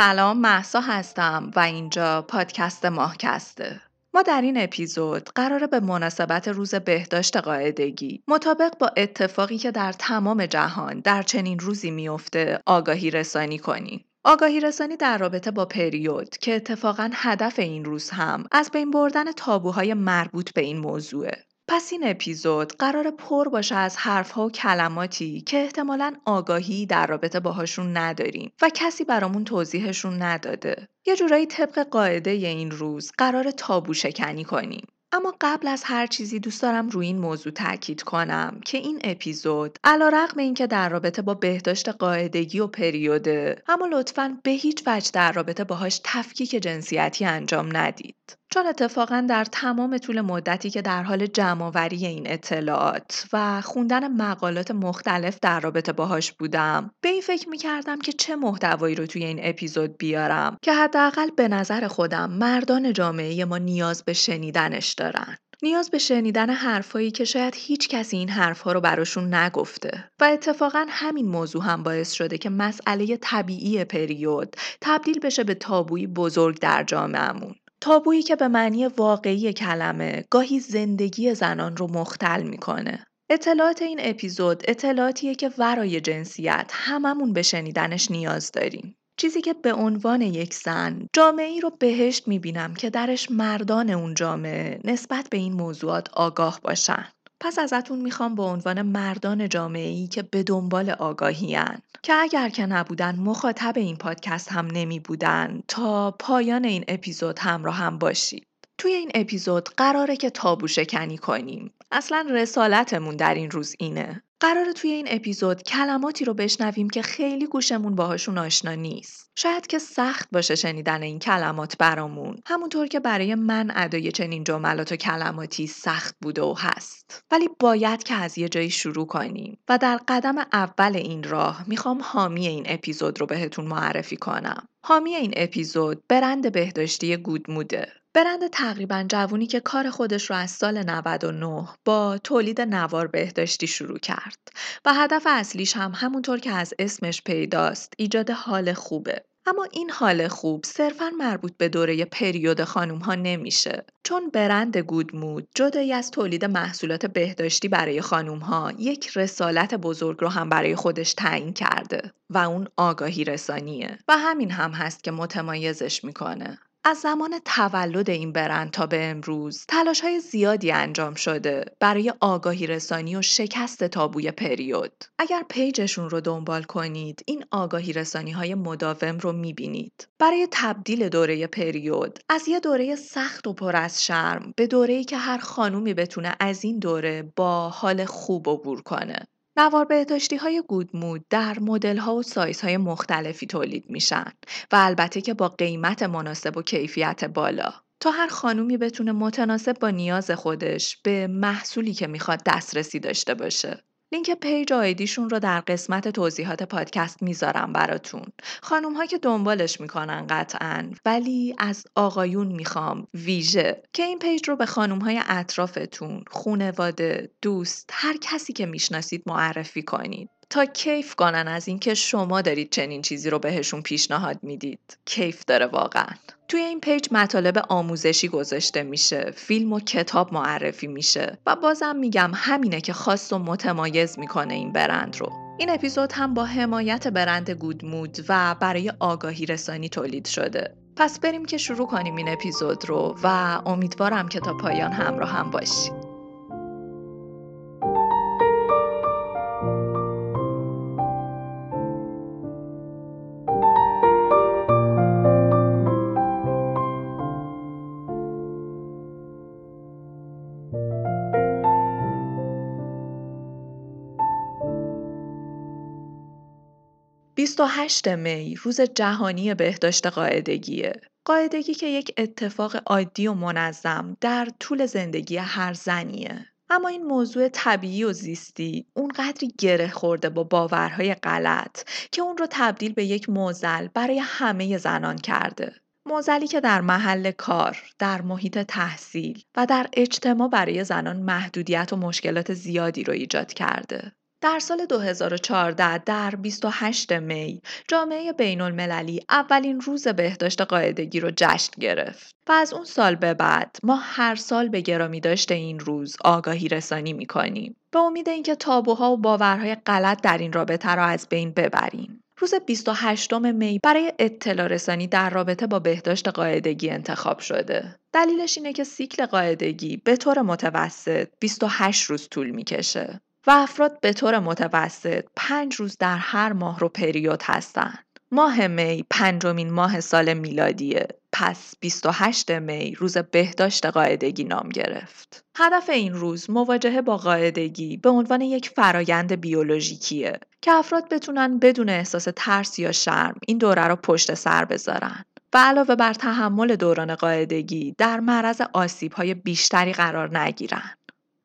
سلام محسا هستم و اینجا پادکست ماهکسته. ما در این اپیزود قراره به مناسبت روز بهداشت قاعدگی مطابق با اتفاقی که در تمام جهان در چنین روزی میافته آگاهی رسانی کنیم. آگاهی رسانی در رابطه با پریود که اتفاقا هدف این روز هم از بین بردن تابوهای مربوط به این موضوعه. پس این اپیزود قرار پر باشه از حرفها و کلماتی که احتمالا آگاهی در رابطه باهاشون نداریم و کسی برامون توضیحشون نداده. یه جورایی طبق قاعده این روز قرار تابو شکنی کنیم. اما قبل از هر چیزی دوست دارم روی این موضوع تاکید کنم که این اپیزود علا رقم این که در رابطه با بهداشت قاعدگی و پریوده اما لطفا به هیچ وجه در رابطه باهاش تفکیک جنسیتی انجام ندید. چون اتفاقا در تمام طول مدتی که در حال جمعآوری این اطلاعات و خوندن مقالات مختلف در رابطه باهاش بودم به این فکر می‌کردم که چه محتوایی رو توی این اپیزود بیارم که حداقل به نظر خودم مردان جامعه ما نیاز به شنیدنش دارن. نیاز به شنیدن حرفایی که شاید هیچ کسی این حرفها رو براشون نگفته. و اتفاقا همین موضوع هم باعث شده که مسئله طبیعی پریود تبدیل بشه به تابویی بزرگ در جامعهمون. تابویی که به معنی واقعی کلمه گاهی زندگی زنان رو مختل می‌کنه. اطلاعات این اپیزود اطلاعاتیه که ورای جنسیت هممون به شنیدنش نیاز داریم. چیزی که به عنوان یک زن جامعه رو بهشت می‌بینم که درش مردان اون جامعه نسبت به این موضوعات آگاه باشن. پس ازتون می‌خوام به عنوان مردان جامعه ای که به دنبال آگاهیان که اگر که نبودن مخاطب این پادکست هم نمی بودن تا پایان این اپیزود همراه هم باشید. توی این اپیزود قراره که تابو شکنی کنیم. اصلا رسالتمون در این روز اینه. قراره توی این اپیزود کلماتی رو بشنویم که خیلی گوشمون باهاشون آشنا نیست. شاید که سخت باشه شنیدن این کلمات برامون. همونطور که برای من ادای چنین جملات و کلماتی سخت بوده و هست. ولی باید که از یه جایی شروع کنیم و در قدم اول این راه می‌خوام حامی این اپیزود رو بهتون معرفی کنم. حامی این اپیزود برند بهداشتی گودموده برند تقریبا جوونی که کار خودش رو از سال 99 با تولید نوار بهداشتی شروع کرد و هدف اصلیش هم همونطور که از اسمش پیداست ایجاد حال خوبه. اما این حال خوب صرفا مربوط به دوره پریود خانوم ها نمیشه چون برند گودمود جدایی از تولید محصولات بهداشتی برای خانوم ها یک رسالت بزرگ رو هم برای خودش تعیین کرده و اون آگاهی رسانیه. و همین هم هست که متمایزش می‌کنه. از زمان تولد این برند تا به امروز تلاش های زیادی انجام شده برای آگاهی رسانی و شکست تابوی پریود. اگر پیجشون رو دنبال کنید این آگاهی رسانی های مداوم رو می‌بینید. برای تبدیل دوره پریود از یه دوره سخت و پر از شرم به دوره‌ای که هر خانومی بتونه از این دوره با حال خوب عبور کنه. نوار بهداشتی های گودمود در مدل ها و سایز های مختلفی تولید میشن و البته که با قیمت مناسب و کیفیت بالا تا هر خانومی بتونه متناسب با نیاز خودش به محصولی که می‌خواد دسترسی داشته باشه. لینک پیج آیدیشون رو در قسمت توضیحات پادکست می‌ذارم براتون. خانوم ها که دنبالش می‌کنن قطعا ولی از آقایون می‌خوام ویژه که این پیج رو به خانوم های اطرافتون، خونواده، دوست، هر کسی که می‌شناسید معرفی کنید. تا کیف کنن از اینکه شما دارید چنین چیزی رو بهشون پیشنهاد می‌دید. کیف داره واقعا. توی این پیج مطالب آموزشی گذاشته میشه فیلم و کتاب معرفی میشه و بازم میگم همینه که خاص و متمایز می‌کنه این برند رو این اپیزود هم با حمایت برند گودمود و برای آگاهی رسانی تولید شده پس بریم که شروع کنیم این اپیزود رو و امیدوارم که تا پایان همراه هم باشید 28 می روز جهانی بهداشت قاعدگیه. قاعدگی که یک اتفاق عادی و منظم در طول زندگی هر زنیه. اما این موضوع طبیعی و زیستی اونقدری گره خورده با باورهای غلط که اون رو تبدیل به یک موزل برای همه زنان کرده. موزلی که در محل کار، در محیط تحصیل و در اجتماع برای زنان محدودیت و مشکلات زیادی رو ایجاد کرده. در سال 2014 در 28 می جامعه بین المللی اولین روز بهداشت قاعدگی رو جشن گرفت و از اون سال به بعد ما هر سال به گرامی داشته این روز آگاهی رسانی می‌کنیم به امید اینکه تابوها و باورهای غلط در این رابطه را از بین ببریم روز 28 می برای اطلاع رسانی در رابطه با بهداشت قاعدگی انتخاب شده. دلیلش اینه که سیکل قاعدگی به طور متوسط 28 روز طول می‌کشه. و افراد به طور متوسط پنج روز در هر ماه رو پریود هستند. ماه می پنجمین ماه سال میلادیه پس 28 می روز بهداشت قاعدگی نام گرفت. هدف این روز مواجهه با قاعدگی به عنوان یک فرایند بیولوژیکیه که افراد بتونن بدون احساس ترس یا شرم این دوره رو پشت سر بذارن. و علاوه بر تحمل دوران قاعدگی در معرض آسیب های بیشتری قرار نگیرن.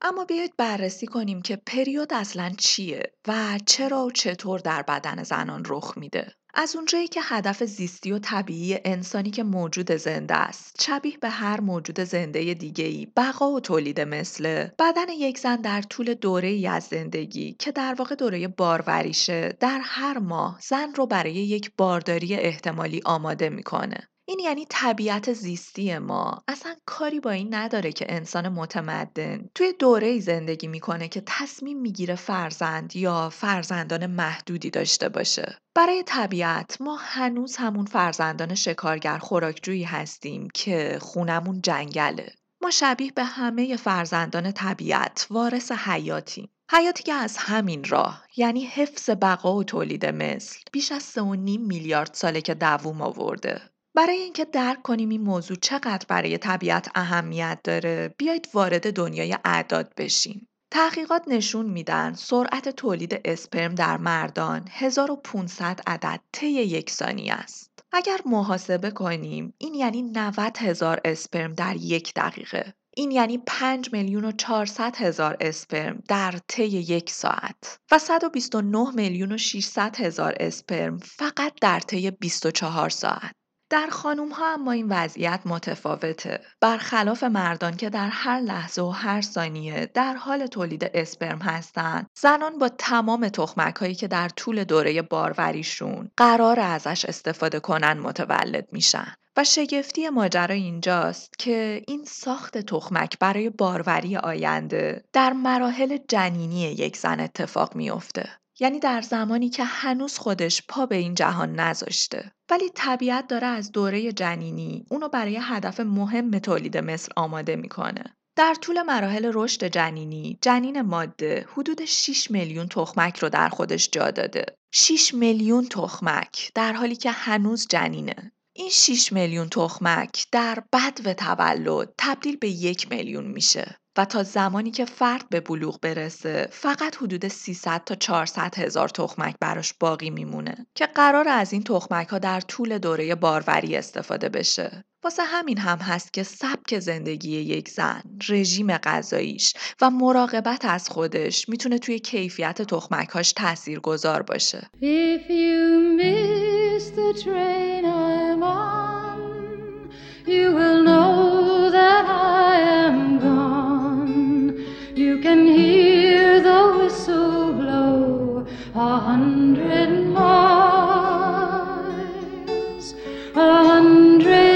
اما بیایید بررسی کنیم که پریود اصلا چیه و چرا و چطور در بدن زنان رخ میده. از اونجایی که هدف زیستی و طبیعی انسانی که موجود زنده است شبیه به هر موجود زنده دیگه ای بقا و تولید مثله بدن یک زن در طول دوره ای از زندگی که در واقع دوره باروریشه در هر ماه زن رو برای یک بارداری احتمالی آماده می‌کنه این یعنی طبیعت زیستی ما. اصلا کاری با این نداره که انسان متمدن توی دوره زندگی می‌کنه که تصمیم می‌گیره فرزند یا فرزندان محدودی داشته باشه. برای طبیعت ما هنوز همون فرزندان شکارگر خوراکجویی هستیم که خونمون جنگله. ما شبیه به همه فرزندان طبیعت وارث حیاتیم. حیاتی که از همین راه یعنی حفظ بقا و تولید مثل بیش از 3.5 میلیارد ساله که دووم آورده. برای اینکه درک کنیم این موضوع چقدر برای طبیعت اهمیت داره بیایید وارد دنیای اعداد بشیم. تحقیقات نشون میدن سرعت تولید اسپرم در مردان 1500 عدد طی یک ثانیه است. اگر محاسبه کنیم این یعنی 90 هزار اسپرم در یک دقیقه. این یعنی 5 میلیون و 400 هزار اسپرم در طی یک ساعت. و 129 میلیون و 600 هزار اسپرم فقط در طی 24 ساعت. در خانوم ها اما این وضعیت متفاوته. برخلاف مردان که در هر لحظه و هر ثانیه در حال تولید اسپرم هستند، زنان با تمام تخمک هایی که در طول دوره باروریشون قرار ازش استفاده کنن متولد میشن. و شگفتی ماجرا اینجاست که این ساخت تخمک برای باروری آینده در مراحل جنینی یک زن اتفاق میافته. یعنی در زمانی که هنوز خودش پا به این جهان نذاشته. ولی طبیعت داره از دوره جنینی اونو برای هدف مهم تولید مثل آماده می‌کنه. در طول مراحل رشد جنینی جنین ماده حدود 6 میلیون تخمک رو در خودش جا داده. 6 میلیون تخمک در حالی که هنوز جنینه. این 6 میلیون تخمک در بد و تولد تبدیل به یک میلیون میشه. و تا زمانی که فرد به بلوغ برسه فقط حدود 300 تا 400 هزار تخمک براش باقی میمونه که قرار از این تخمک ها در طول دوره باروری استفاده بشه واسه همین هم هست که سبک زندگی یک زن، رژیم غذاییش و مراقبت از خودش می‌تونه توی کیفیت تخمکهاش تأثیر گذار باشه. If you miss the train I'm on, you will know that I am can hear the whistle blow a hundred miles, a hundred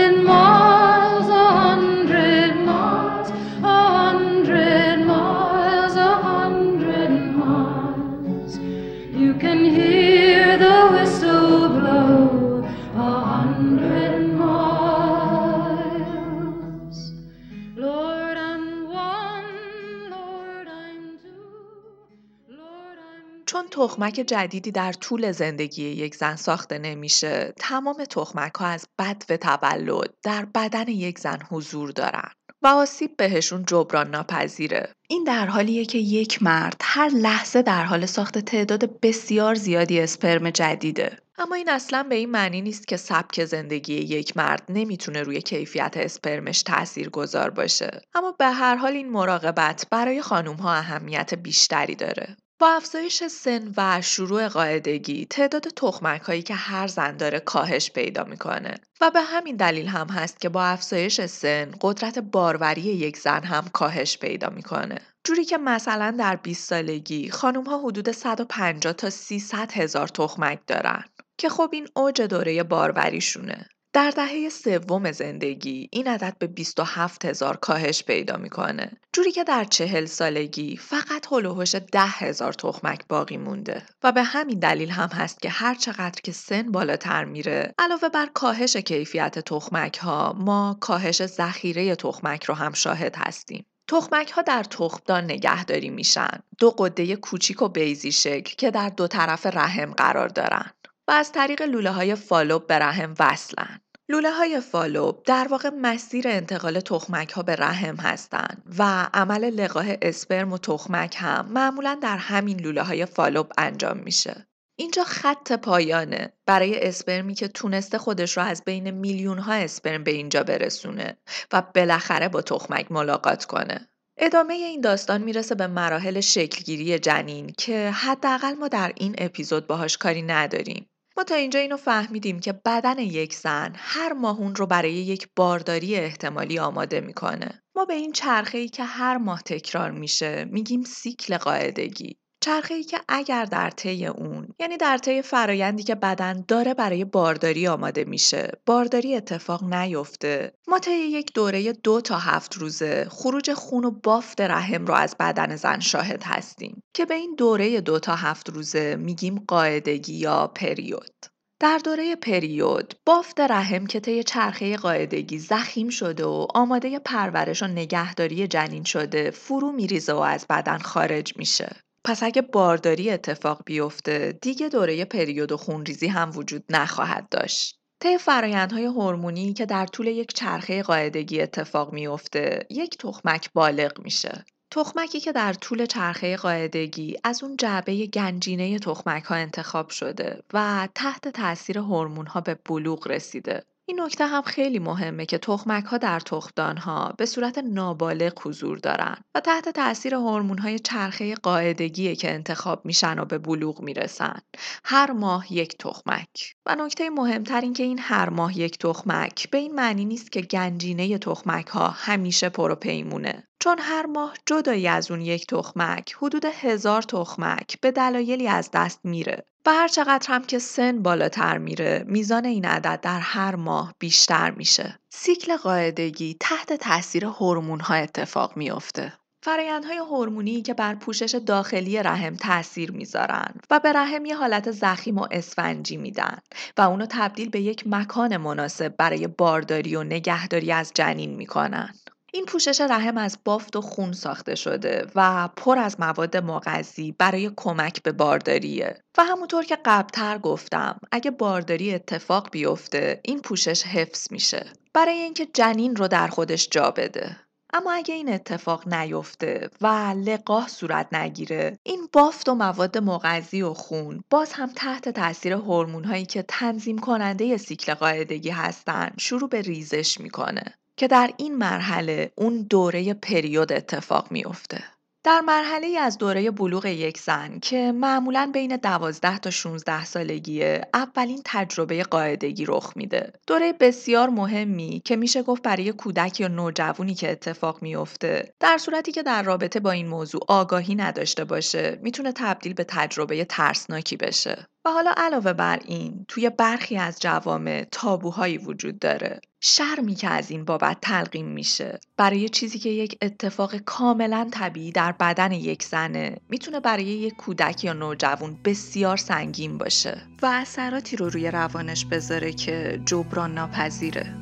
چون تخمک جدیدی در طول زندگی یک زن ساخته نمیشه، تمام تخمک ها از بد و تولد در بدن یک زن حضور دارن. و آسیب بهشون جبران ناپذیره. این در حالیه که یک مرد هر لحظه در حال ساخت تعداد بسیار زیادی اسپرم جدیده. اما این اصلا به این معنی نیست که سبک زندگی یک مرد نمی‌تونه روی کیفیت اسپرمش تأثیر گذار باشه. اما به هر حال این مراقبت برای خانوم ها اهمیت بیشتری داره. با افزایش سن و شروع قاعدگی تعداد تخمک هایی که هر زن داره کاهش پیدا می‌کنه. و به همین دلیل هم هست که با افزایش سن قدرت باروری یک زن هم کاهش پیدا می‌کنه. جوری که مثلا در 20 سالگی خانم ها حدود 150 تا 300 هزار تخمک دارن. که خب این اوج دوره باروریشونه. در دهه سوم زندگی این عدد به 27 هزار کاهش پیدا می‌کنه. جوری که در چهل سالگی فقط هلوهوش ده هزار تخمک باقی مونده و به همین دلیل هم هست که هر چقدر که سن بالاتر میره علاوه بر کاهش کیفیت تخمک ها ما کاهش ذخیره تخمک رو هم شاهد هستیم. تخمک ها در تخمدان نگهداری میشن. دو قده کوچیک و بیزی شکل که در دو طرف رحم قرار دارن. و از طریق لوله های فالوب به رحم وصلن. لوله های فالوب در واقع مسیر انتقال تخمک ها به رحم هستند و عمل لقاه اسپرم و تخمک هم معمولا در همین لوله های فالوب انجام میشه. اینجا خط پایانه برای اسپرمی که تونسته خودش رو از بین میلیون ها اسپرم به اینجا برسونه و بالاخره با تخمک ملاقات کنه. ادامه این داستان می‌رسه به مراحل شکلگیری جنین که حداقل ما در این اپیزود باهاش کاری نداریم. تا اینجا اینو فهمیدیم که بدن یک زن هر ماهون رو برای یک بارداری احتمالی آماده می‌کنه. ما به این چرخه ای که هر ماه تکرار میشه میگیم سیکل قاعدگی. چرخه که اگر در طی اون یعنی در طی فرایندی که بدن داره برای بارداری آماده میشه بارداری اتفاق نیفته. ما طی یک دوره دو تا هفت روزه خروج خون و بافت رحم رو از بدن زن شاهد هستیم که به این دوره دو تا هفت روزه میگیم قاعدگی یا پریود. در دوره پریود بافت رحم که طی چرخه قاعدگی زخیم شده و آماده پرورش و نگهداری جنین شده فرو میریزه و از بدن خارج میشه. پس اگه بارداری اتفاق بیفته دیگه دوره پریود و خونریزی هم وجود نخواهد داشت. طی فرایندهای هورمونی که در طول یک چرخه قاعدگی اتفاق میفته یک تخمک بالغ میشه. تخمکی که در طول چرخه قاعدگی از اون جعبه گنجینه تخمک ها انتخاب شده و تحت تاثیر هورمون ها به بلوغ رسیده. این نکته هم خیلی مهمه که تخمک ها در تخمدان ها به صورت نابالغ حضور دارن و تحت تاثیر هورمون های چرخه قاعدگی که انتخاب میشن و به بلوغ می‌رسن. هر ماه یک تخمک. و نکته مهمتر این که این هر ماه یک تخمک به این معنی نیست که گنجینه تخمک ها همیشه پر و پیمونه چون هر ماه جدایی از اون یک تخمک حدود هزار تخمک به دلایلی از دست میره. و هر چقدر هم که سن بالاتر میره میزان این عدد در هر ماه بیشتر میشه. سیکل قاعدگی تحت تاثیر هورمون ها اتفاق میافته. فرایندهای هورمونی که بر پوشش داخلی رحم تاثیر می‌ذارن و به رحم یه حالت زخیم و اسفنجی میدن و اونو تبدیل به یک مکان مناسب برای بارداری و نگهداری از جنین می‌کنن. این پوشش رحم از بافت و خون ساخته شده و پر از مواد مغذی برای کمک به بارداریه. و همونطور که قبلتر گفتم اگه بارداری اتفاق بیفته این پوشش حفظ میشه. برای اینکه جنین رو در خودش جا بده. اما اگه این اتفاق نیفته و لقاه صورت نگیره این بافت و مواد مغذی و خون باز هم تحت تاثیر هورمون هایی که تنظیم کننده سیکل قاعدگی هستن شروع به ریزش می‌کنه. که در این مرحله اون دوره پریود اتفاق میافته. در مرحله از دوره بلوغ یک زن که معمولا بین 12 تا 16 سالگیه اولین تجربه قاعدگی رخ میده. دوره بسیار مهمی که میشه گفت برای کودک یا نوجوانی که اتفاق میفته در صورتی که در رابطه با این موضوع آگاهی نداشته باشه می‌تونه تبدیل به تجربه ترسناکی بشه. حالا علاوه بر این توی برخی از جوامع تابوهایی وجود داره. شرمی که از این بابت تلقیم میشه. برای چیزی که یک اتفاق کاملا طبیعی در بدن یک زنه می‌تونه برای یک کودک یا نوجوان بسیار سنگین باشه. و اثراتی رو روی روانش بذاره که جبران ناپذیره.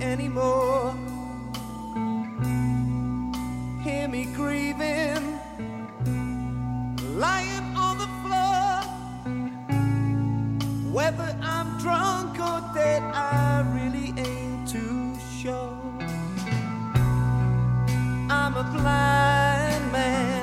Anymore. Hear me grieving, lying on the floor. Whether I'm drunk or dead, I really ain't too sure. I'm a blind man.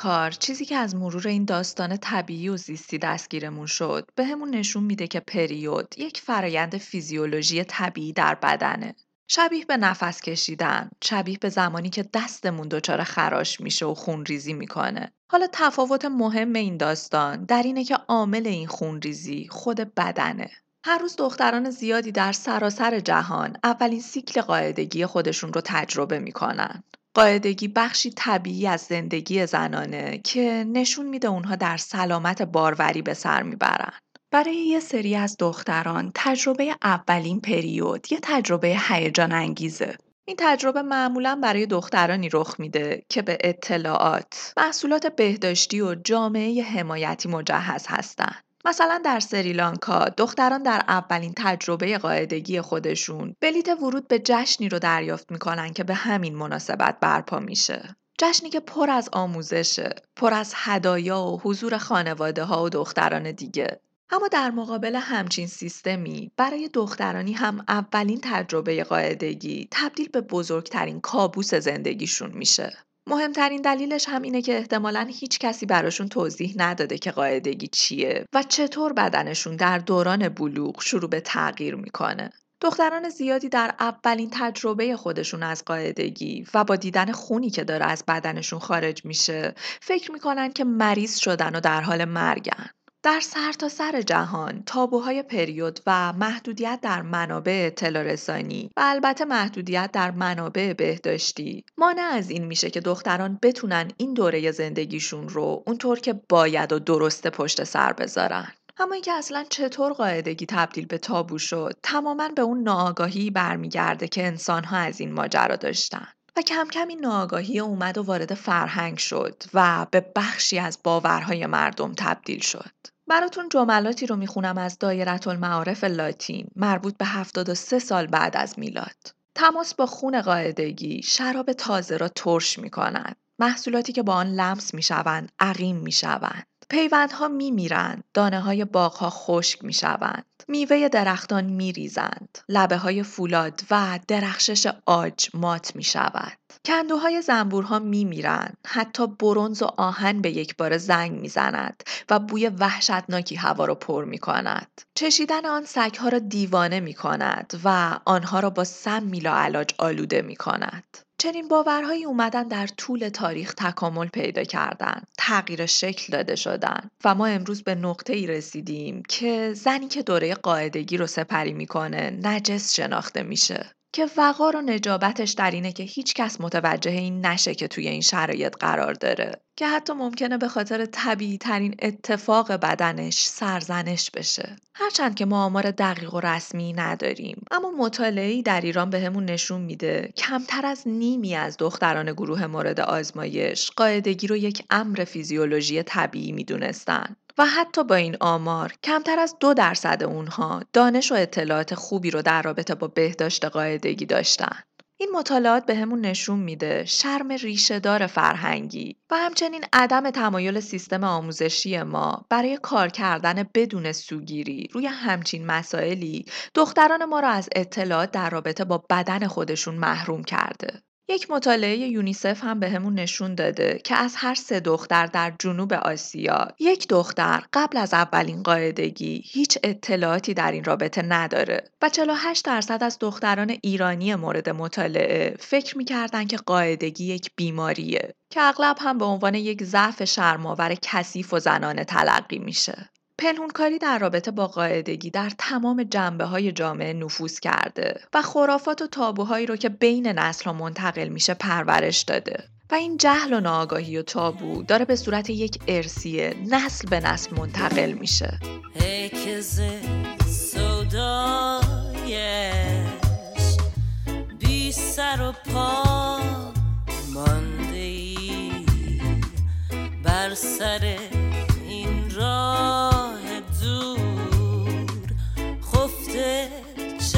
کار چیزی که از مرور این داستان طبیعی و زیستی دستگیرمون شد به همون نشون میده که پریود یک فرایند فیزیولوژی طبیعی در بدنه. شبیه به نفس کشیدن، شبیه به زمانی که دستمون دچار خراش میشه و خونریزی می‌کنه. حالا تفاوت مهم این داستان در اینه که عامل این خونریزی خود بدنه. هر روز دختران زیادی در سراسر جهان اولین سیکل قاعدگی خودشون رو تجربه می‌کنن. قاعدگی بخشی طبیعی از زندگی زنانه که نشون میده اونها در سلامت باروری به سر می‌برن. برای یه سری از دختران تجربه اولین پریود یه تجربه هیجان انگیزه. این تجربه معمولا برای دخترانی رخ میده که به اطلاعات، محصولات بهداشتی و جامعه حمایتی مجهز هستند. مثلا در سریلانکا دختران در اولین تجربه قاعدگی خودشون بلیت ورود به جشنی رو دریافت می‌کنن که به همین مناسبت برپا میشه. جشنی که پر از آموزشه، پر از هدایا و حضور خانواده ها و دختران دیگه. اما در مقابل همچین سیستمی برای دخترانی هم اولین تجربه قاعدگی تبدیل به بزرگترین کابوس زندگیشون میشه. مهمترین دلیلش هم اینه که احتمالا هیچ کسی براشون توضیح نداده که قاعدگی چیه و چطور بدنشون در دوران بلوغ شروع به تغییر می‌کنه. دختران زیادی در اولین تجربه خودشون از قاعدگی و با دیدن خونی که داره از بدنشون خارج میشه فکر می‌کنن که مریض شدن و در حال مرگن. در سرتاسر سر جهان تابوهای پریود و محدودیت در منابع اطلاع رسانی و البته محدودیت در منابع بهداشتی مانع از این میشه که دختران بتونن این دوره زندگیشون رو اونطور که باید و درسته پشت سر بذارن. اما اینکه اصلا چطور قاعدگی تبدیل به تابو شد تماما به اون ناآگاهی برمیگرده که انسانها از این ماجرا داشتن. کم کم این ناآگاهی اومد و وارد فرهنگ شد و به بخشی از باورهای مردم تبدیل شد. براتون جملاتی رو می‌خونم از دایره المعارف لاتین مربوط به 73 سال بعد از میلاد. تماس با خون قاعدگی شراب تازه را ترش می کند. محصولاتی که با آن لمس می شوند عقیم می شوند. پیوندها می میرند. دانه های باغها خشک می شوند. میوه درختان می ریزند. لبه های فولاد و درخشش آج مات می شود. کندوهای زنبورها می میرند. حتی برونز و آهن به یک بار زنگ می زند و بوی وحشتناکی هوا را پر می کند. چشیدن آن سگها را دیوانه می کند و آنها را با سم میلا علاج آلوده می کند. چنین باورهایی اومدن در طول تاریخ تکامل پیدا کردن، تغییر شکل داده شدن و ما امروز به نقطه ای رسیدیم که زنی که دوره قاعدگی رو سپری می‌کنه نجس شناخته میشه. که وقار و نجابتش در اینه که هیچ کس متوجه این نشه که توی این شرایط قرار داره. که حتی ممکنه به خاطر طبیعی ترین اتفاق بدنش سرزنش بشه. هرچند که ما آمار دقیق و رسمی نداریم. اما مطالعه‌ای در ایران بهمون به نشون میده. کمتر از نیمی از دختران گروه مورد آزمایش قاعدگی رو یک امر فیزیولوژی طبیعی می‌دونستن. و حتی با این آمار کمتر از دو درصد اونها دانش و اطلاعات خوبی رو در رابطه با بهداشت قاعدگی داشتن. این مطالعات به همون نشون میده شرم ریشهدار فرهنگی و همچنین عدم تمایل سیستم آموزشی ما برای کار کردن بدون سوگیری روی همچین مسائلی دختران ما را از اطلاعات در رابطه با بدن خودشون محروم کرده. یک مطالعه یونیسف هم بهمون همون نشون داده که از هر سه دختر در جنوب آسیا یک دختر قبل از اولین قاعدگی هیچ اطلاعاتی در این رابطه نداره و 48 درصد از دختران ایرانی مورد مطالعه فکر می‌کردن که قاعدگی یک بیماریه که اغلب هم به عنوان یک ضعف شرماور کثیف و زنانه تلقی میشه. پنهونکاری در رابطه با قاعدگی در تمام جنبه های جامعه نفوذ کرده و خرافات و تابوهایی رو که بین نسل ها منتقل میشه پرورش داده. و این جهل و ناآگاهی و تابو داره به صورت یک ارسیه نسل به نسل منتقل میشه.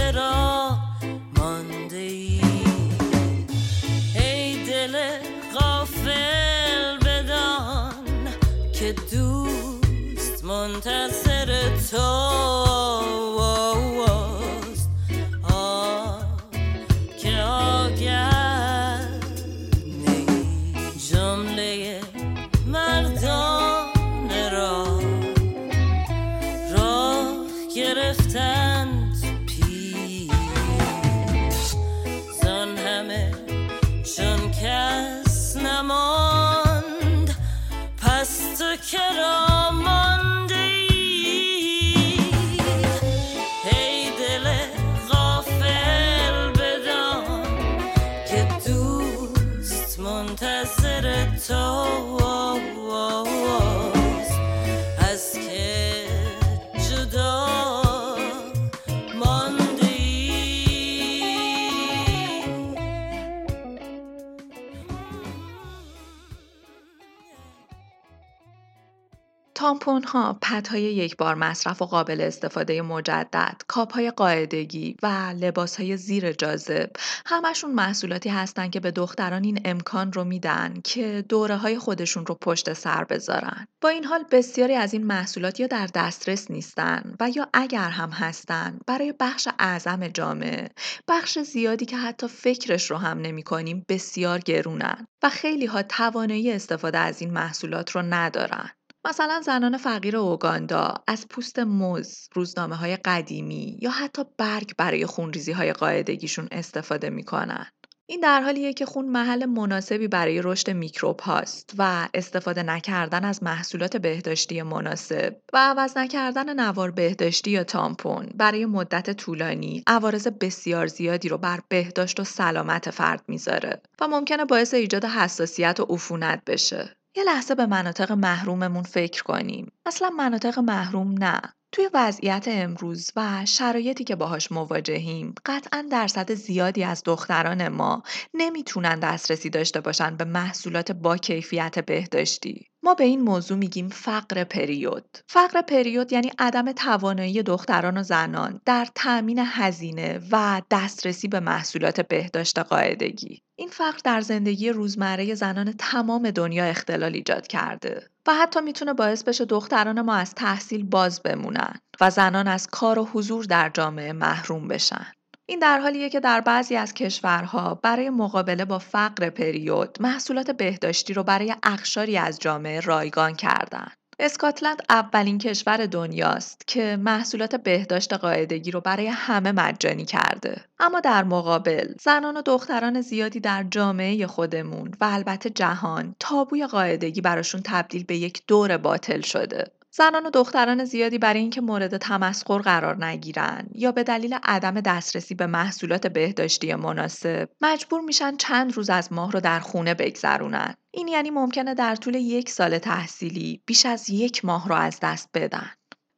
چرا مانده ای ای دل غافل بدان که دوست منتظر تو. تامپون ها، های یک بار مصرف و قابل استفاده مجدد، کاپ های قاعدگی و لباس های زیر جاذب همشون محصولاتی هستن که به دختران این امکان رو میدن که دوره های خودشون رو پشت سر بذارن. با این حال بسیاری از این محصولات یا در دسترس نیستن و یا اگر هم هستن برای بخش اعظم جامعه بخش زیادی که حتی فکرش رو هم نمی کنیم بسیار گرونن و خیلی ها توانایی استفاده از این محصولات رو ندارن. مثلا زنان فقیر اوگاندا از پوست مز، روزنامه های قدیمی یا حتی برگ برای خونریزی های قاعدگیشون استفاده می‌کنن. این در حالیه که خون محل مناسبی برای رشد میکروب هاست و استفاده نکردن از محصولات بهداشتی مناسب و عوض نکردن نوار بهداشتی یا تامپون برای مدت طولانی عوارض بسیار زیادی رو بر بهداشت و سلامت فرد می‌ذاره و ممکنه باعث ایجاد حساسیت و عفونت بشه. یه لحظه به مناطق محروممون فکر کنیم. اصلا مناطق محروم نه. توی وضعیت امروز و شرایطی که باهاش مواجهیم قطعا درصد زیادی از دختران ما نمی‌تونن دسترسی داشته باشن به محصولات با کیفیت بهداشتی. ما به این موضوع میگیم فقر پریود. فقر پریود یعنی عدم توانایی دختران و زنان در تأمین هزینه و دسترسی به محصولات بهداشت قاعدگی. این فقر در زندگی روزمره زنان تمام دنیا اختلال ایجاد کرده و حتی می‌تونه باعث بشه دختران ما از تحصیل باز بمونن و زنان از کار و حضور در جامعه محروم بشن. این در حالیه که در بعضی از کشورها برای مقابله با فقر پریود محصولات بهداشتی رو برای اخشاری از جامعه رایگان کردن. اسکاتلند اولین کشور دنیاست که محصولات بهداشت قاعدگی رو برای همه مجانی کرده. اما در مقابل زنان و دختران زیادی در جامعه خودمون و البته جهان تابوی قاعدگی براشون تبدیل به یک دور باطل شده. زنان و دختران زیادی برای اینکه مورد تمسخر قرار نگیرن یا به دلیل عدم دسترسی به محصولات بهداشتی مناسب مجبور میشن چند روز از ماه رو در خونه بگذرونن. این یعنی ممکنه در طول یک سال تحصیلی بیش از یک ماه رو از دست بدن.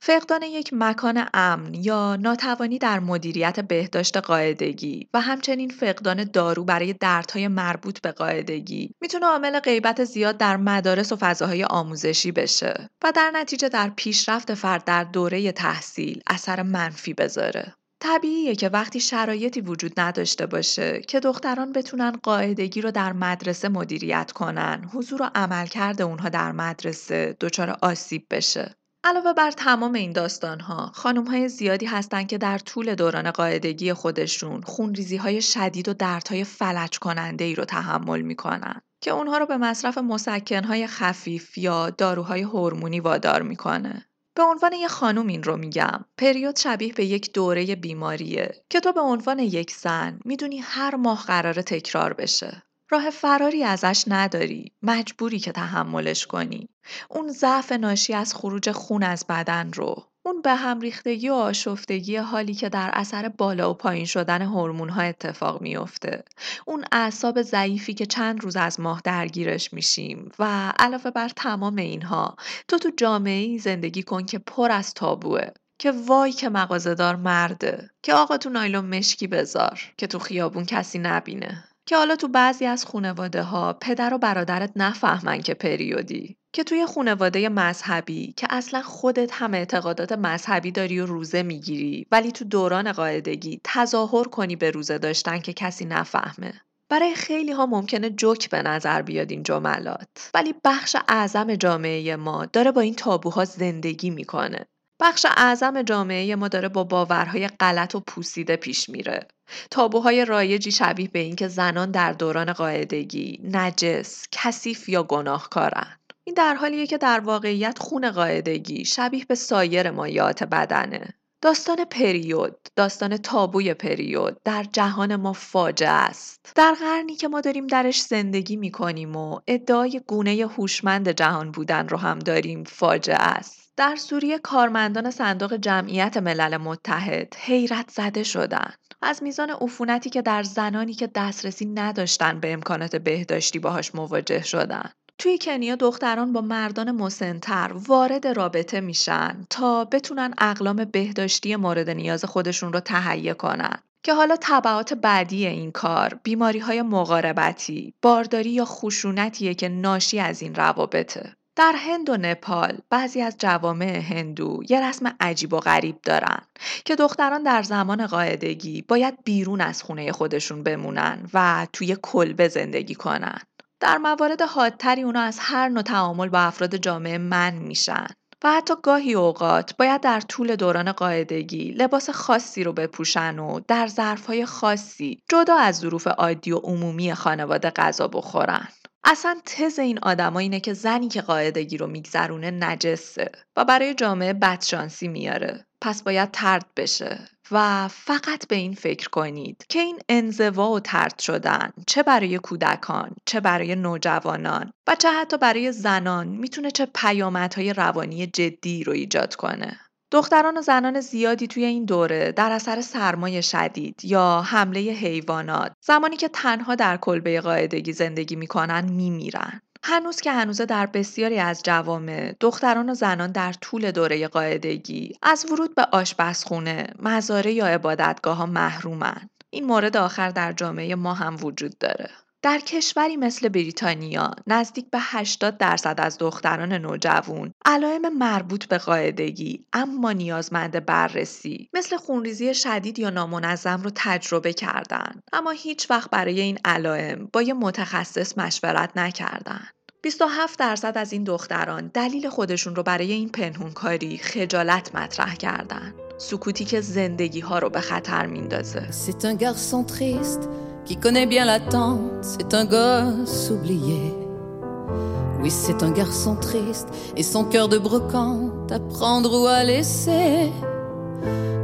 فقدان یک مکان امن یا ناتوانی در مدیریت بهداشت قاعدگی و همچنین فقدان دارو برای دردهای مربوط به قاعدگی می‌تونه عامل غیبت زیاد در مدارس و فضاهای آموزشی بشه و در نتیجه در پیشرفت فرد در دوره تحصیل اثر منفی بذاره. طبیعیه که وقتی شرایطی وجود نداشته باشه که دختران بتونن قاعدگی رو در مدرسه مدیریت کنن، حضور و عملکرد اونها در مدرسه دچار آسیب بشه. علاوه بر تمام این داستانها خانم های زیادی هستند که در طول دوران قاعدگی خودشون خونریزی های شدید و دردهای فلج کننده ای رو تحمل می‌کنن که اونها رو به مصرف مسکنهای خفیف یا داروهای هورمونی وادار می‌کنه. به عنوان یه خانوم این رو میگم پریود شبیه به یک دوره بیماریه که تو به عنوان یک زن می‌دونی هر ماه قرار تکرار بشه راه فراری ازش نداری. مجبوری که تحملش کنی. اون ضعف ناشی از خروج خون از بدن رو. اون به هم ریختگی و آشفتگی حالی که در اثر بالا و پایین شدن هورمون ها اتفاق میافته. اون اعصاب ضعیفی که چند روز از ماه درگیرش میشیم و علاوه بر تمام اینها تو تو جامعه زندگی کن که پر از تابوه. که وای که مغازهدار مرده. که آقا تو نایلون مشکی بذار. که تو خیابون کسی نبینه. که حالا تو بعضی از خانواده ها پدر و برادرت نفهمن که پریودی که توی خانواده مذهبی که اصلا خودت هم اعتقادات مذهبی داری و روزه می‌گیری ولی تو دوران قاعدگی تظاهر کنی به روزه داشتن که کسی نفهمه. برای خیلی ها ممکنه جوک به نظر بیاد این جملات. ولی بخش اعظم جامعه ما داره با این تابوها زندگی می‌کنه. بخش اعظم جامعه ما داره با باورهای غلط و پوسیده پیش میره. تابوهای رایجی شبیه به اینکه زنان در دوران قاعدگی نجس، کثیف یا گناهکارن. این در حالیه که در واقعیت خون قاعدگی شبیه به سایر مایات بدنه. داستان پریود، داستان تابوی پریود در جهان ما فاجعه است. در قرنی که ما داریم درش زندگی می‌کنیم و ادعای گونه هوشمند جهان بودن رو هم داریم فاجعه است. در سوریه کارمندان صندوق جمعیت ملل متحد حیرت زده شدند. از میزان عفونتی که در زنانی که دسترسی نداشتن به امکانات بهداشتی باهاش مواجه شدن. توی کنیا دختران با مردان مسنتر وارد رابطه میشن تا بتونن اقلام بهداشتی مورد نیاز خودشون رو تهیه کنن. که حالا طبعات بعدی این کار بیماری های مقاربتی، بارداری یا خشونتیه که ناشی از این روابطه. در هند و نپال بعضی از جوامع هندو یه رسم عجیب و غریب دارن که دختران در زمان قاعدگی باید بیرون از خونه خودشون بمونن و توی کلبه زندگی کنن. در موارد حادتری اونا از هر نوع تعامل با افراد جامعه من میشن. و حتی گاهی اوقات باید در طول دوران قاعدگی لباس خاصی رو بپوشن و در ظرفهای خاصی جدا از ظروف عادی و عمومی خانواده غذا بخورن. اصلا تز این آدما اینه که زنی که قاعدگی رو میگذرونه نجسه و برای جامعه بدشانسی میاره. پس باید ترد بشه و فقط به این فکر کنید که این انزوا و ترد شدن چه برای کودکان چه برای نوجوانان و چه حتی برای زنان می‌تونه چه پیامدهای روانی جدی رو ایجاد کنه. دختران و زنان زیادی توی این دوره در اثر سرمایه شدید یا حمله حیوانات زمانی که تنها در کلبه قاعدگی زندگی می‌کنن میمیرن. هنوز که هنوزه در بسیاری از جوامع دختران و زنان در طول دوره قاعدگی از ورود به آشپزخونه، مزاره یا عبادتگاه ها محرومن. این مورد آخر در جامعه ما هم وجود داره. در کشوری مثل بریتانیا نزدیک به 80 درصد از دختران نوجوان علائم مربوط به قاعدگی اما نیازمند بررسی مثل خونریزی شدید یا نامنظم رو تجربه کردند اما هیچ وقت برای این علائم با یه متخصص مشورت نکردند. 27 درصد از این دختران دلیل خودشون رو برای این پنهونکاری خجالت مطرح کردند. سکوتی که زندگی ها رو به خطر میندازه. Qui connaît bien l'attente, c'est un gosse oublié. Oui, c'est un garçon triste et son cœur de brocante à prendre ou à laisser.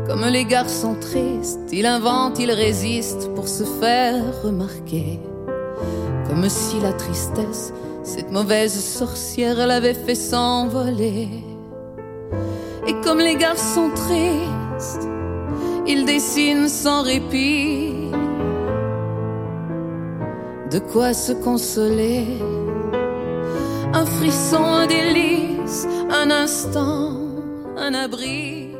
Comme les garçons tristes, il invente, il résiste pour se faire remarquer. Comme si la tristesse, cette mauvaise sorcière, l'avait fait s'envoler. Et comme les garçons tristes, il dessine sans répit de quoi se consoler. Un frisson, un délice, un instant, un abri.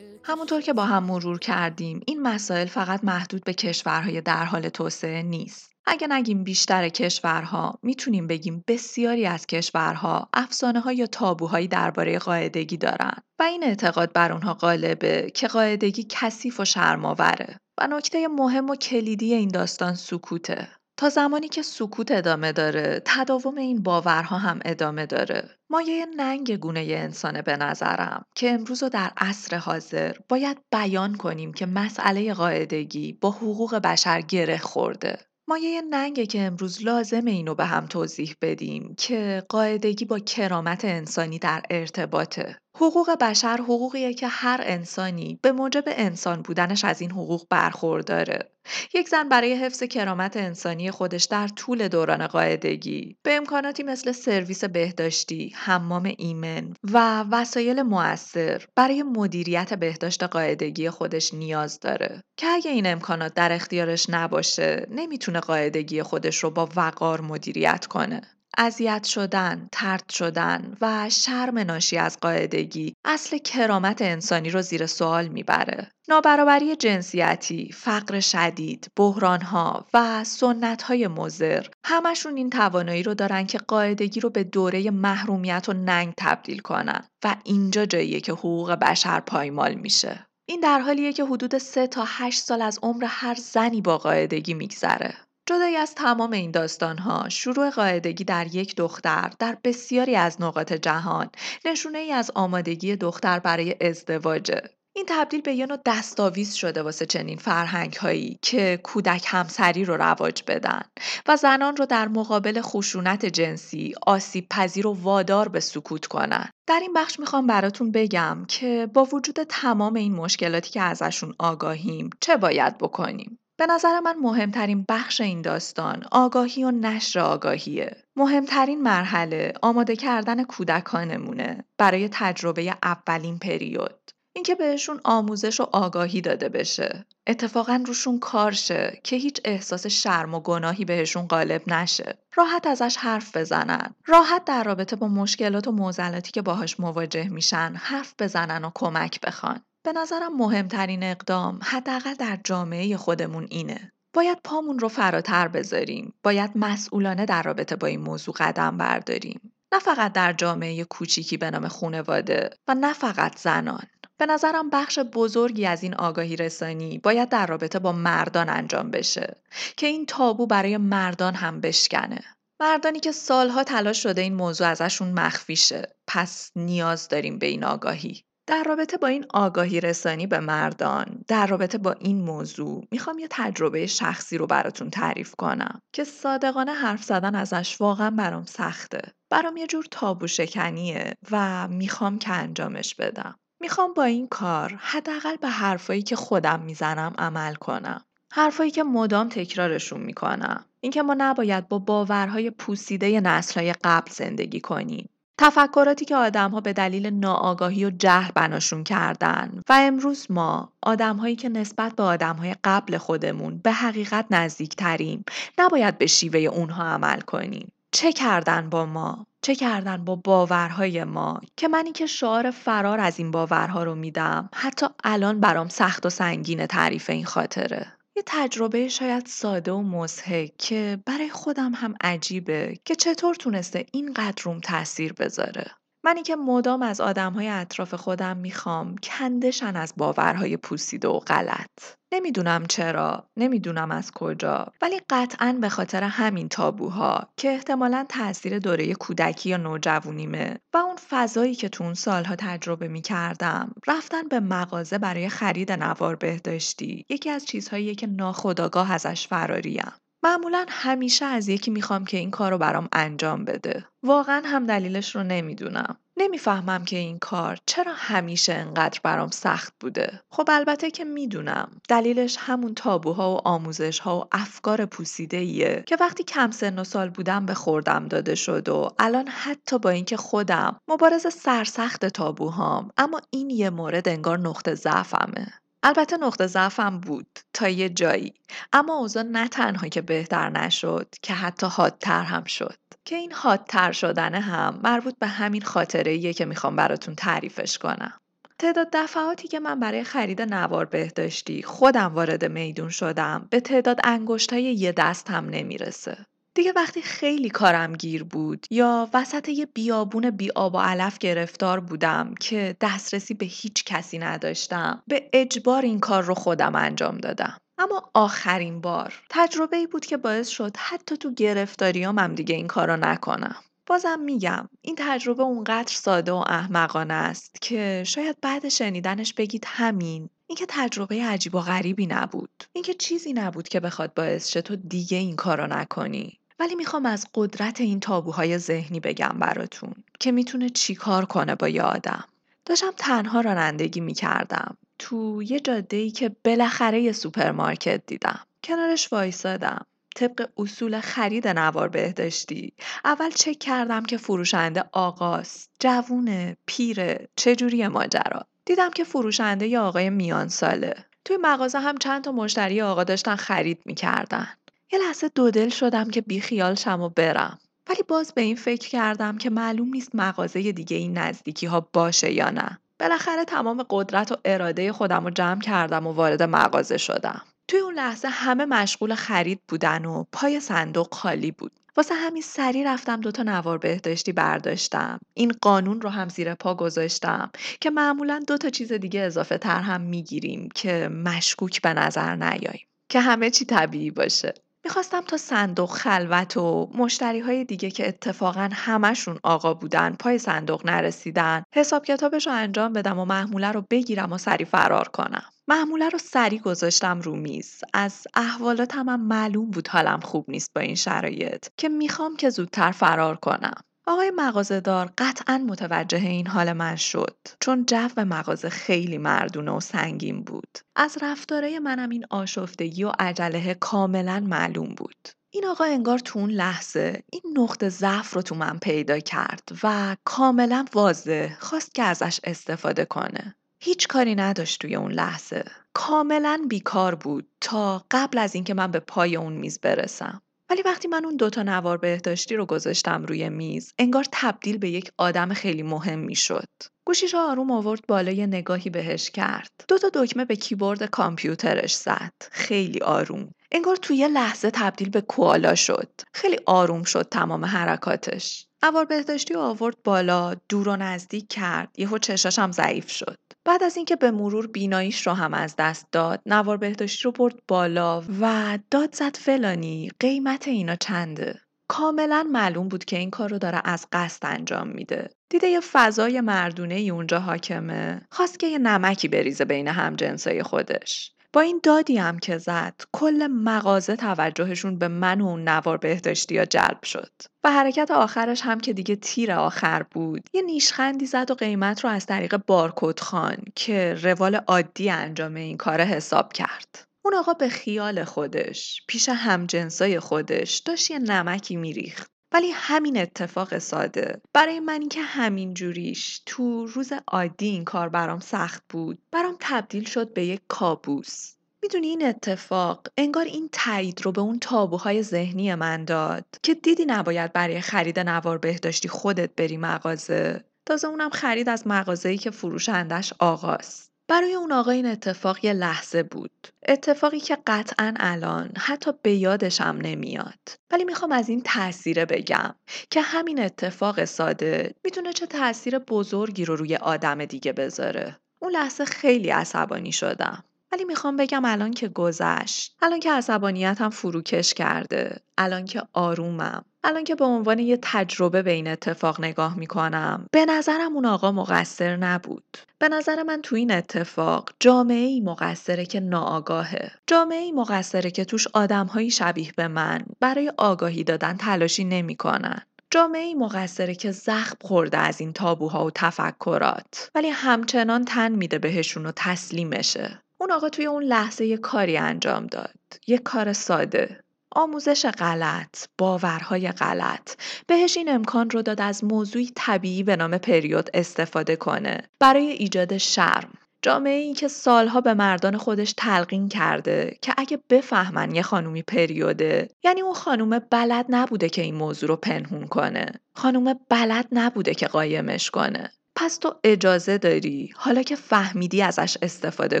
همونطور که با هم مرور کردیم این مسائل فقط محدود به کشورهای در حال توسعه نیست. اگه نگیم بیشتر کشورها می‌تونیم بگیم بسیاری از کشورها افسانه ها یا تابوهایی درباره قاعدگی دارن و این اعتقاد بر اونها غالبه که قاعدگی کثیف و شرماوره و نکته مهم و کلیدی این داستان سکوته. تا زمانی که سکوت ادامه داره تداوم این باورها هم ادامه داره. مایه ننگ گونه انسانه به نظرم که امروز و در عصر حاضر باید بیان کنیم که مسئله قاعدگی با حقوق بشر گره خورده. مایه ننگه که امروز لازم اینو به هم توضیح بدیم که قاعدگی با کرامت انسانی در ارتباطه. حقوق بشر حقوقیه که هر انسانی به موجب انسان بودنش از این حقوق برخورداره. یک زن برای حفظ کرامت انسانی خودش در طول دوران قاعدگی به امکاناتی مثل سرویس بهداشتی، حمام ایمن و وسایل مؤثر برای مدیریت بهداشت قاعدگی خودش نیاز داره که اگه این امکانات در اختیارش نباشه نمی‌تونه قاعدگی خودش رو با وقار مدیریت کنه. اذیت شدن، ترد شدن و شرم ناشی از قاعدگی اصل کرامت انسانی رو زیر سوال می‌بره. نابرابری جنسیتی، فقر شدید، بحرانها و سنتهای مزر همشون این توانایی رو دارن که قاعدگی رو به دوره محرومیت و ننگ تبدیل کنن و اینجا جاییه که حقوق بشر پایمال میشه. این در حالیه که حدود 3 تا 8 سال از عمر هر زنی با قاعدگی میگذره. جدای از تمام این داستانها شروع قاعدگی در یک دختر در بسیاری از نقاط جهان نشونه ای از آمادگی دختر برای ازدواجه این تبدیل به یه نوع دستاویز شده واسه چنین فرهنگ هایی که کودک همسری رو رواج بدن و زنان رو در مقابل خشونت جنسی آسیب پذیر و وادار به سکوت کنن. در این بخش می‌خوام براتون بگم که با وجود تمام این مشکلاتی که ازشون آگاهیم چه باید بکنیم. به نظر من مهمترین بخش این داستان آگاهی و نشر آگاهیه. مهمترین مرحله آماده کردن کودکانمونه برای تجربه اولین پریود. اینکه بهشون آموزش و آگاهی داده بشه. اتفاقا روشون کار شه که هیچ احساس شرم و گناهی بهشون غالب نشه. راحت ازش حرف بزنن. راحت در رابطه با مشکلات و معضلاتی که باهاش مواجه میشن حرف بزنن و کمک بخوان. به نظرم مهمترین اقدام حداقل در جامعه خودمون اینه. باید پامون رو فراتر بذاریم. باید مسئولانه در رابطه با این موضوع قدم برداریم. نه فقط در جامعه کوچیکی به نام خونواده و نه فقط زنان. به نظرم بخش بزرگی از این آگاهی رسانی باید در رابطه با مردان انجام بشه که این تابو برای مردان هم بشکنه. مردانی که سالها تلاش شده این موضوع ازشون مخفی شه. پس نیاز داریم به این آگاهی. در رابطه با این آگاهی رسانی به مردان در رابطه با این موضوع می‌خوام یه تجربه شخصی رو براتون تعریف کنم که صادقانه حرف زدن ازش واقعا برام سخته. برام یه جور تابو شکنیه و می‌خوام که انجامش بدم. می‌خوام با این کار حداقل به حرفایی که خودم می‌زنم عمل کنم. حرفایی که مدام تکرارشون می‌کنم. اینکه ما نباید با باورهای پوسیده نسلهای قبل زندگی کنیم. تفکراتی که آدمها به دلیل ناآگاهی و جهل بناشون کردن و امروز ما آدمهایی که نسبت به آدمهای قبل خودمون به حقیقت نزدیک تریم نباید به شیوه اونها عمل کنیم. چه کردن با ما؟ چه کردن با باورهای ما که منی که شعار فرار از این باورها رو میدم حتی الان برام سخت و سنگین تعریف این خاطره یه تجربه شاید ساده و مضحک که برای خودم هم عجیبه که چطور تونسته اینقدر روم تاثیر بذاره. منی که مدام از آدمهای اطراف خودم می‌خوام کندشن از باورهای پوسیده و غلط. نمی‌دونم چرا، نمی‌دونم از کجا، ولی قطعا به خاطر همین تابوها که احتمالا تاثیر دوره کودکی یا نوجوانیمه و اون فضایی که تو اون سالها تجربه می‌کردم رفتن به مغازه برای خرید نوار بهداشتی یکی از چیزهایی که ناخداگاه ازش فراریم. معمولا همیشه از یکی می‌خوام که این کار رو برام انجام بده. واقعا هم دلیلش رو نمی‌دونم. نمی‌فهمم که این کار چرا همیشه انقدر برام سخت بوده. خب البته که می‌دونم دلیلش همون تابوها و آموزشها و افکار پوسیده ایه که وقتی کم سن و سال بودم به خوردم داده شد و الان حتی با اینکه خودم مبارز سرسخت تابوهام اما این یه مورد انگار نقطه ضعفمه. البته نقطه ضعفم بود تا یه جایی اما اوضاع نه تنها که بهتر نشد که حتی حادتر هم شد. که این حادتر شدن هم مربوط به همین خاطره که می‌خوام براتون تعریفش کنم. تعداد دفعاتی که من برای خرید نوار بهداشتی خودم وارد میدون شدم به تعداد انگشتای یه دست هم نمی‌رسه. دیگه وقتی خیلی کارم گیر بود یا وسط یه بیابون بی آب و علف گرفتار بودم که دسترسی به هیچ کسی نداشتم به اجبار این کار رو خودم انجام دادم. اما آخرین بار تجربه ای بود که باعث شد حتی تو گرفتاریام هم دیگه این کار رو نکنم. بازم میگم این تجربه اونقدر ساده و احمقانه است که شاید بعد شنیدنش بگید همین. اینکه تجربه عجیب و غریبی نبود. اینکه چیزی نبود که بخواد باعث شه تو دیگه این کارو نکنی. ولی می‌خوام از قدرت این تابوهای ذهنی بگم براتون که می‌تونه چیکار کنه با یه آدم. داشتم تنها رانندگی می‌کردم تو یه جاده ای که بالاخره یه سوپرمارکت دیدم. کنارش وایسادم. طبق اصول خرید نوار بهداشتی. اول چک کردم که فروشنده آقاست. جوونه پیره چجوری ماجرا. دیدم که فروشنده یه آقای میان ساله توی مغازه هم چند تا مشتری آقا داشتن خرید می‌کردن. یه لحظه دودل شدم که بیخیال شم و برم. ولی باز به این فکر کردم که معلوم نیست مغازه دیگه این نزدیکی ها باشه یا نه. بالاخره تمام قدرت و اراده خودم رو جمع کردم و وارد مغازه شدم. توی اون لحظه همه مشغول خرید بودن و پای صندوق خالی بود. واسه همین سری رفتم دوتا نوار بهداشتی برداشتم. این قانون رو هم زیر پا گذاشتم که معمولا دوتا چیز دیگه اضافه تر هم می‌گیریم که مشکوک به نظر نیاییم. که همه چی طبیعی باشه. می‌خواستم تا صندوق خلوت و مشتری های دیگه که اتفاقا همشون آقا بودن پای صندوق نرسیدن حساب کتابش رو انجام بدم و محموله رو بگیرم و سری فرار کنم. محموله رو سری گذاشتم رو میز. از احوالاتم هم معلوم بود حالم خوب نیست با این شرایط که می‌خوام که زودتر فرار کنم. آقای مغازه‌دار قطعا متوجه این حال من شد چون جو مغازه خیلی مردونه و سنگین بود. از رفتارای منم این آشفتگی و عجله کاملا معلوم بود. این آقا انگار تو اون لحظه این نقطه ضعف رو تو من پیدا کرد و کاملا واضح خواست که ازش استفاده کنه. هیچ کاری نداشت توی اون لحظه. کاملا بیکار بود تا قبل از اینکه من به پای اون میز برسم. ولی وقتی من اون دوتا نوار بهداشتی رو گذاشتم روی میز انگار تبدیل به یک آدم خیلی مهم می شد. گوشیش آروم آورد بالای نگاهی بهش کرد. دوتا دکمه به کیبورد کامپیوترش زد. خیلی آروم. انگار توی یه لحظه تبدیل به کوالا شد. خیلی آروم شد تمام حرکاتش. نوار بهداشتی آورد بالا دور و نزدیک کرد یهو چشاش هم ضعیف شد بعد از اینکه به مرور بیناییش رو هم از دست داد نوار بهداشتی رو برد بالا و داد زد فلانی قیمت اینا چنده؟ کاملا معلوم بود که این کار رو داره از قصد انجام میده. دیده یه فضای مردونه ای اونجا حاکمه. خواست که یه نمکی بریزه بین همجنسای خودش. با این دادی هم که زد کل مغازه توجهشون به من و اون نوار بهداشتی ها جلب شد. و حرکت آخرش هم که دیگه تیر آخر بود. یه نیشخندی زد و قیمت رو از طریق بارکد خان که روال عادی انجام این کار حساب کرد. اون آقا به خیال خودش پیش همجنسای خودش داشت یه نمکی میریخت. ولی همین اتفاق ساده. برای منی که همین جوریش. تو روز عادی این کار برام سخت بود. برام تبدیل شد به یک کابوس. می‌دونی این اتفاق انگار این تایید رو به اون تابوهای ذهنی من داد که دیدی نباید برای خرید نوار بهداشتی خودت بری مغازه. تازه اونم خرید از مغازه‌ای که فروشندش آقاست. برای اون آقا این اتفاق یه لحظه بود. اتفاقی که قطعا الان حتی به یادشم نمیاد. ولی می‌خوام از این تأثیره بگم که همین اتفاق ساده می‌تونه چه تاثیر بزرگی رو روی آدم دیگه بذاره. اون لحظه خیلی عصبانی شدم. ولی می‌خوام بگم الان که گذشت. الان که عصبانیتم فروکش کرده. الان که آرومم. الان که به عنوان یه تجربه به این اتفاق نگاه می‌کنم. به نظرم اون آقا مقصر نبود. به نظر من تو این اتفاق جامعه ای مقصره که ناآگاهه. جامعه ای مقصره که توش آدمهایی شبیه به من برای آگاهی دادن تلاشی نمی‌کنن. جامعه ای مقصره که زخم خورده از این تابوها و تفکرات. ولی همچنان تن میده بهشون و تسلیمشه. اون آقا توی اون لحظه یه کاری انجام داد یه کار ساده آموزش غلط، باورهای غلط بهش این امکان رو داد از موضوعی طبیعی به نام پریود استفاده کنه برای ایجاد شرم. جامعه ای که سالها به مردان خودش تلقین کرده که اگه بفهمن یه خانومی پریوده یعنی اون خانوم بلد نبوده که این موضوع رو پنهون کنه. خانوم بلد نبوده که قایمش کنه. پس تو اجازه داری حالا که فهمیدی ازش استفاده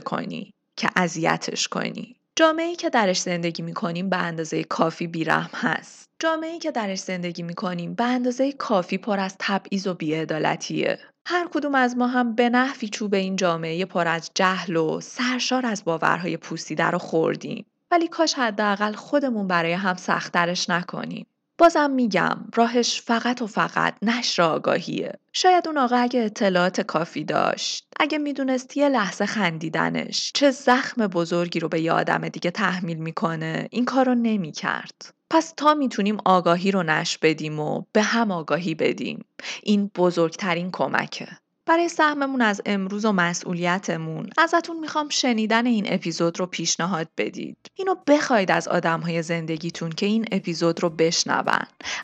کنی که اذیتش کنی. جامعه که درش زندگی می‌کنیم به اندازه کافی بیرحم هست. جامعه که درش زندگی می‌کنیم به اندازه کافی پر از تبعیض و بیعدالتیه. هر کدوم از ما هم به نحوی چوب این جامعه پر از جهل و سرشار از باورهای پوسیده رو خوردیم. ولی کاش حداقل خودمون برای هم سختترش نکنیم. بازم میگم راهش فقط و فقط نشر آگاهیه. شاید اون آقا اگه اطلاعات کافی داشت اگه می‌دونست یه لحظه خندیدنش چه زخم بزرگی رو به یه آدم دیگه تحمیل می‌کنه این کار رو نمی‌کرد. پس تا می‌تونیم آگاهی رو نش بدیم و به هم آگاهی بدیم این بزرگترین کمکه. برای سهممون از امروز و مسئولیتمون ازتون می‌خوام شنیدن این اپیزود رو پیشنهاد بدید. اینو بخواید از آدمهای زندگیتون که این اپیزود رو بشنون.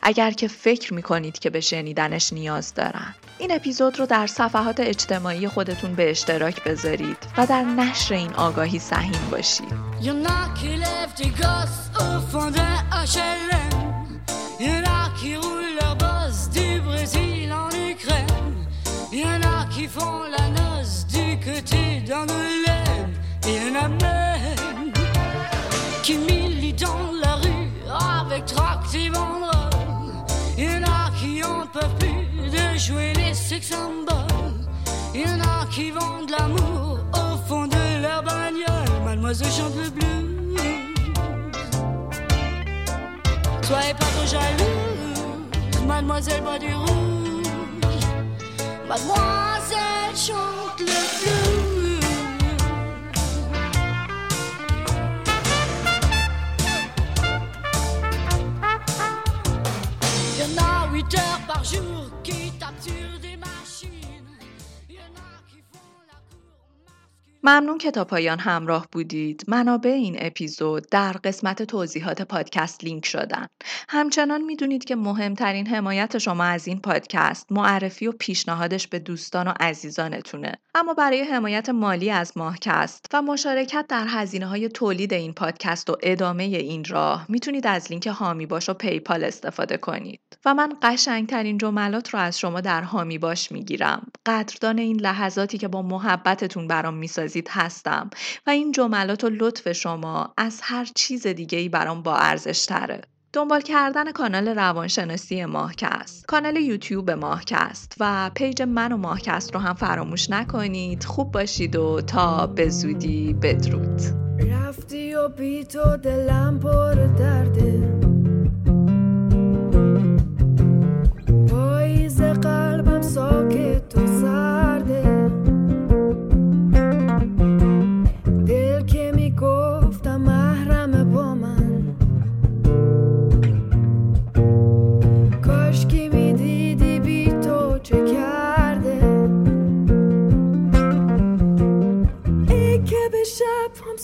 اگر که فکر می‌کنید که به شنیدنش نیاز دارن. این اپیزود رو در صفحات اجتماعی خودتون به اشتراک بذارید و در نشر این آگاهی سهیم باشید. qui font la noce du côté laine. Il y en a même qui militent dans la rue avec tracts et banderoles. Il y en a qui en peuvent plus de jouer les sex symboles. Il y en a qui vendent l'amour au fond de leur bagnole. Mademoiselle chante le blues. Soyez pas trop jaloux, mademoiselle boit du rouge. Mademoiselle chante le blues. Y en a 8 heures par jour ممنون که تا پایان همراه بودید. منابع این اپیزود در قسمت توضیحات پادکست لینک شدن. همچنان می‌دونید که مهمترین حمایت شما از این پادکست معرفی و پیشنهادش به دوستان و عزیزانتونه. اما برای حمایت مالی از ماهکست و مشارکت در هزینه های تولید این پادکست و ادامه این راه می‌تونید از لینک هامی باش و پیپال استفاده کنید. و من قشنگترین جملات رو از شما در هامی باش می‌گیرم. قدردان این لحظاتی که با محبتتون برام می‌سازید هستم و این جملات و لطف شما از هر چیز دیگه ای برام با ارزش تره. دنبال کردن کانال روانشناسی ماهکست، کانال یوتیوب ماهکست و پیج من و ماهکست رو هم فراموش نکنید. خوب باشید و تا به زودی بدرود. رفتی و بی تو دلم پر درده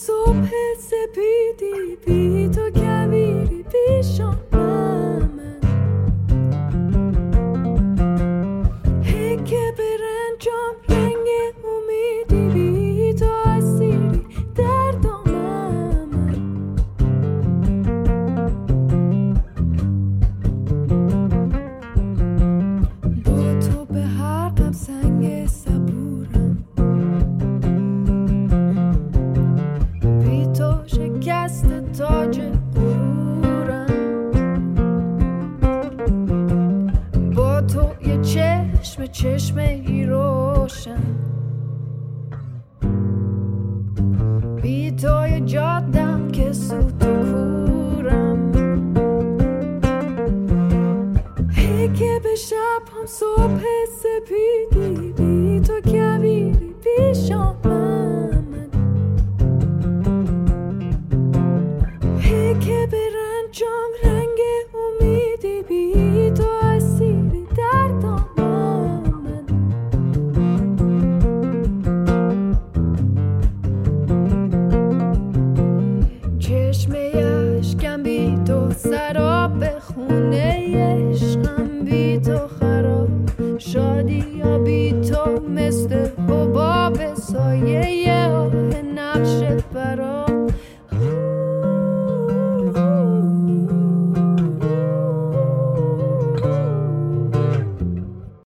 صبح سپیدی بی تو کویری پیشان من ای که به